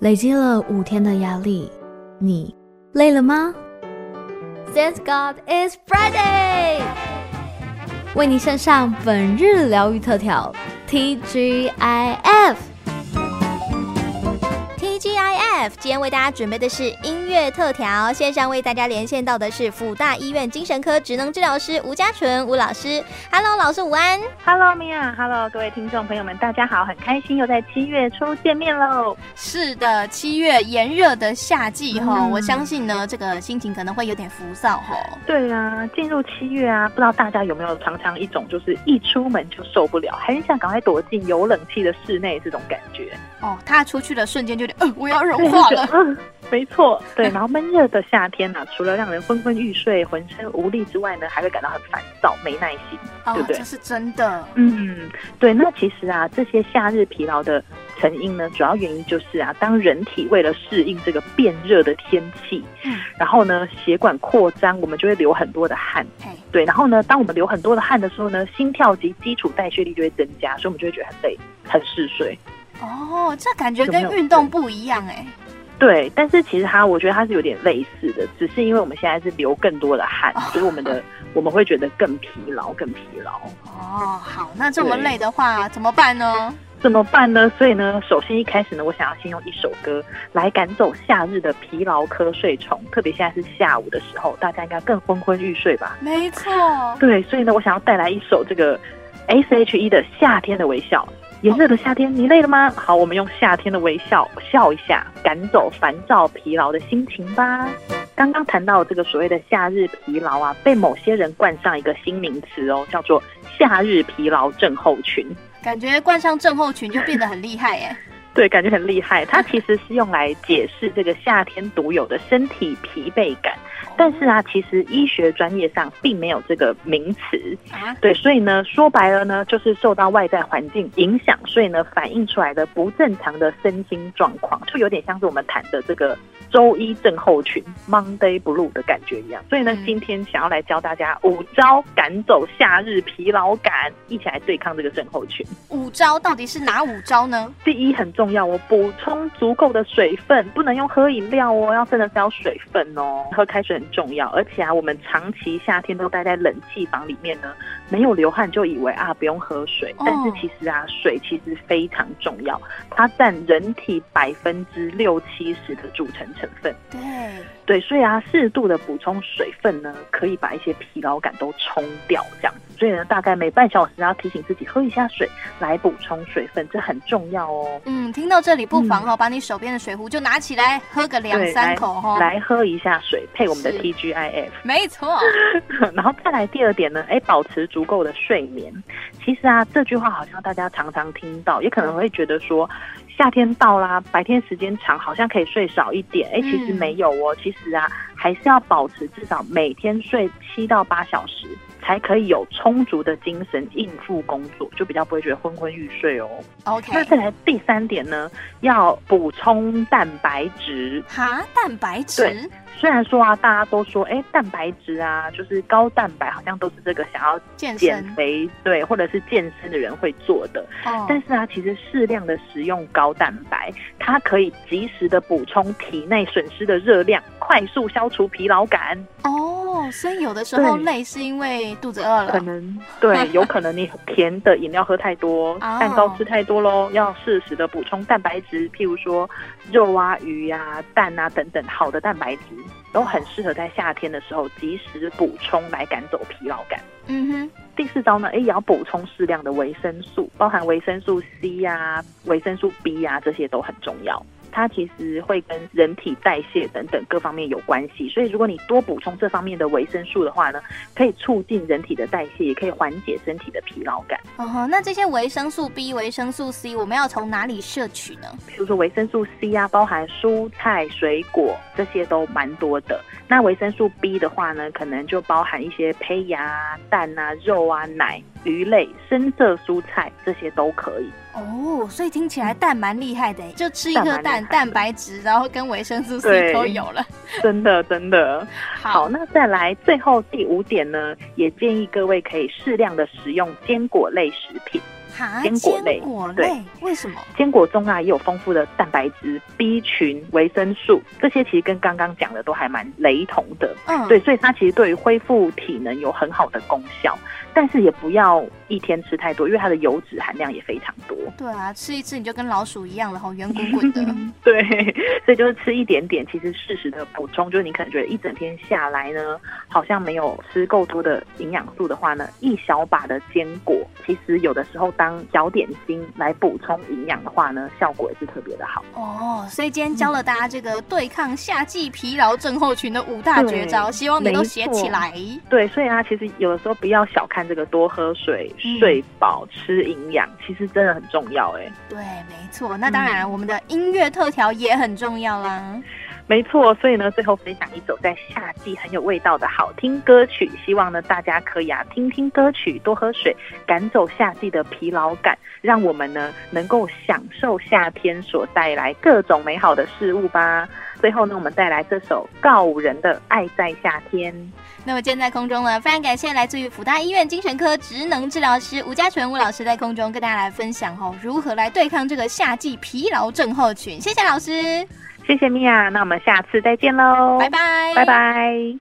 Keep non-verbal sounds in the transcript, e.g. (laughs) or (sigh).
累积了五天的压力，你累了吗？Thank God it's Friday，为你献上本日疗愈特调 TGIF。今天为大家准备的是音乐特调，线上为大家连线到的是辅大医院精神科职能治疗师吴家纯吴老师。Hello，老师午安。Hello，Mia，Hello，各位听众朋友们，大家好，很开心又在七月初见面喽。是的，七月炎热的夏季哈、嗯，我相信呢，这个心情可能会有点浮躁哈。对啊，进入七月啊，不知道大家有没有常常一种就是一出门就受不了，很想赶快躲进有冷气的室内这种感觉。哦，他出去的瞬间就觉得，呃，我要融化了。嗯，(laughs) 没错，对。(laughs) 然后闷热的夏天呢、啊，除了让人昏昏欲睡、浑身无力之外呢，还会感到很烦躁、没耐心，哦、对不对？这是真的。嗯，对。那其实啊，这些夏日疲劳的成因呢，主要原因就是啊，当人体为了适应这个变热的天气，嗯，然后呢，血管扩张，我们就会流很多的汗。对。然后呢，当我们流很多的汗的时候呢，心跳及基础代谢率就会增加，所以我们就会觉得很累、很嗜睡。哦，这感觉跟运动不一样哎。对，但是其实它，我觉得它是有点类似的，只是因为我们现在是流更多的汗，哦、所以我们的 (laughs) 我们会觉得更疲劳，更疲劳。哦，好，那这么累的话怎么办呢？怎么办呢？所以呢，首先一开始呢，我想要先用一首歌来赶走夏日的疲劳瞌睡虫，特别现在是下午的时候，大家应该更昏昏欲睡吧？没错。对，所以呢，我想要带来一首这个 S.H.E 的《夏天的微笑》。炎热的夏天，你累了吗？好，我们用夏天的微笑笑一下，赶走烦躁疲劳的心情吧。刚刚谈到这个所谓的夏日疲劳啊，被某些人冠上一个新名词哦，叫做夏日疲劳症候群。感觉冠上症候群就变得很厉害耶。(laughs) 对，感觉很厉害。它其实是用来解释这个夏天独有的身体疲惫感。但是啊，其实医学专业上并没有这个名词，对，所以呢，说白了呢，就是受到外在环境影响，所以呢，反映出来的不正常的身心状况，就有点像是我们谈的这个周一症候群 （Monday Blue） 的感觉一样。所以呢，今天想要来教大家五招赶走夏日疲劳感，一起来对抗这个症候群。五招到底是哪五招呢？第一很重要我，补充足够的水分，不能用喝饮料哦，要真的是要水分哦，喝开水。很重要，而且啊，我们长期夏天都待在冷气房里面呢，没有流汗就以为啊不用喝水，但是其实啊，水其实非常重要，它占人体百分之六七十的组成成分。对对，所以啊，适度的补充水分呢，可以把一些疲劳感都冲掉，这样子。所以呢，大概每半小时要提醒自己喝一下水，来补充水分，这很重要哦。嗯，听到这里不妨哈、哦嗯，把你手边的水壶就拿起来，喝个两三口哈、哦，来喝一下水，配我们的 TGIF。没错。(laughs) 然后再来第二点呢，哎，保持足够的睡眠。其实啊，这句话好像大家常常听到，也可能会觉得说，夏天到啦，白天时间长，好像可以睡少一点。哎，其实没有哦，其实啊，还是要保持至少每天睡七到八小时。才可以有充足的精神应付工作，就比较不会觉得昏昏欲睡哦。OK，那再来第三点呢，要补充蛋白质。哈，蛋白质。对，虽然说啊，大家都说，哎、欸，蛋白质啊，就是高蛋白，好像都是这个想要减肥，对，或者是健身的人会做的。哦。但是啊，其实适量的食用高蛋白，它可以及时的补充体内损失的热量，快速消除疲劳感。哦。哦，所以有的时候累是因为肚子饿了，可能对，(laughs) 有可能你甜的饮料喝太多，蛋糕吃太多喽，要适时的补充蛋白质，譬如说肉啊、鱼呀、啊、蛋啊等等，好的蛋白质都很适合在夏天的时候及时补充来赶走疲劳感。嗯哼，第四招呢，哎，也要补充适量的维生素，包含维生素 C 呀、啊、维生素 B 呀、啊，这些都很重要。它其实会跟人体代谢等等各方面有关系，所以如果你多补充这方面的维生素的话呢，可以促进人体的代谢，也可以缓解身体的疲劳感。哦吼，那这些维生素 B、维生素 C，我们要从哪里摄取呢？比如说维生素 C 啊，包含蔬菜、水果这些都蛮多的。那维生素 B 的话呢，可能就包含一些胚芽、蛋啊、肉啊、奶、鱼类、深色蔬菜这些都可以。哦，所以听起来蛋蛮厉害的，就吃一颗蛋，蛋，蛋白质，然后跟维生素 C 都有了，(laughs) (laughs) 真的真的好。好，那再来最后第五点呢，也建议各位可以适量的食用坚果类食品。坚果类，坚果类对，为什么？坚果中啊也有丰富的蛋白质、B 群、维生素，这些其实跟刚刚讲的都还蛮雷同的。嗯，对，所以它其实对于恢复体能有很好的功效。但是也不要一天吃太多，因为它的油脂含量也非常多。对啊，吃一次你就跟老鼠一样了，哈，圆滚滚的。(laughs) 对，所以就是吃一点点，其实适时的补充，就是你可能觉得一整天下来呢，好像没有吃够多的营养素的话呢，一小把的坚果，其实有的时候当小点心来补充营养的话呢，效果也是特别的好。哦，所以今天教了大家这个对抗夏季疲劳症候群的五大绝招，希望你都写起来。对，所以啊，其实有的时候不要小看。这个多喝水、睡饱、吃营养，其实真的很重要哎。对，没错。那当然，我们的音乐特调也很重要啦。没错，所以呢，最后分享一首在夏季很有味道的好听歌曲，希望呢大家可以啊听听歌曲，多喝水，赶走夏季的疲劳感，让我们呢能够享受夏天所带来各种美好的事物吧。最后呢，我们带来这首告五人的《爱在夏天》。那么，现在空中呢，非常感谢来自于辅大医院精神科职能治疗师吴家纯吴老师在空中跟大家来分享哦，如何来对抗这个夏季疲劳症候群。谢谢老师。谢谢米娅，那我们下次再见喽，拜拜，拜拜。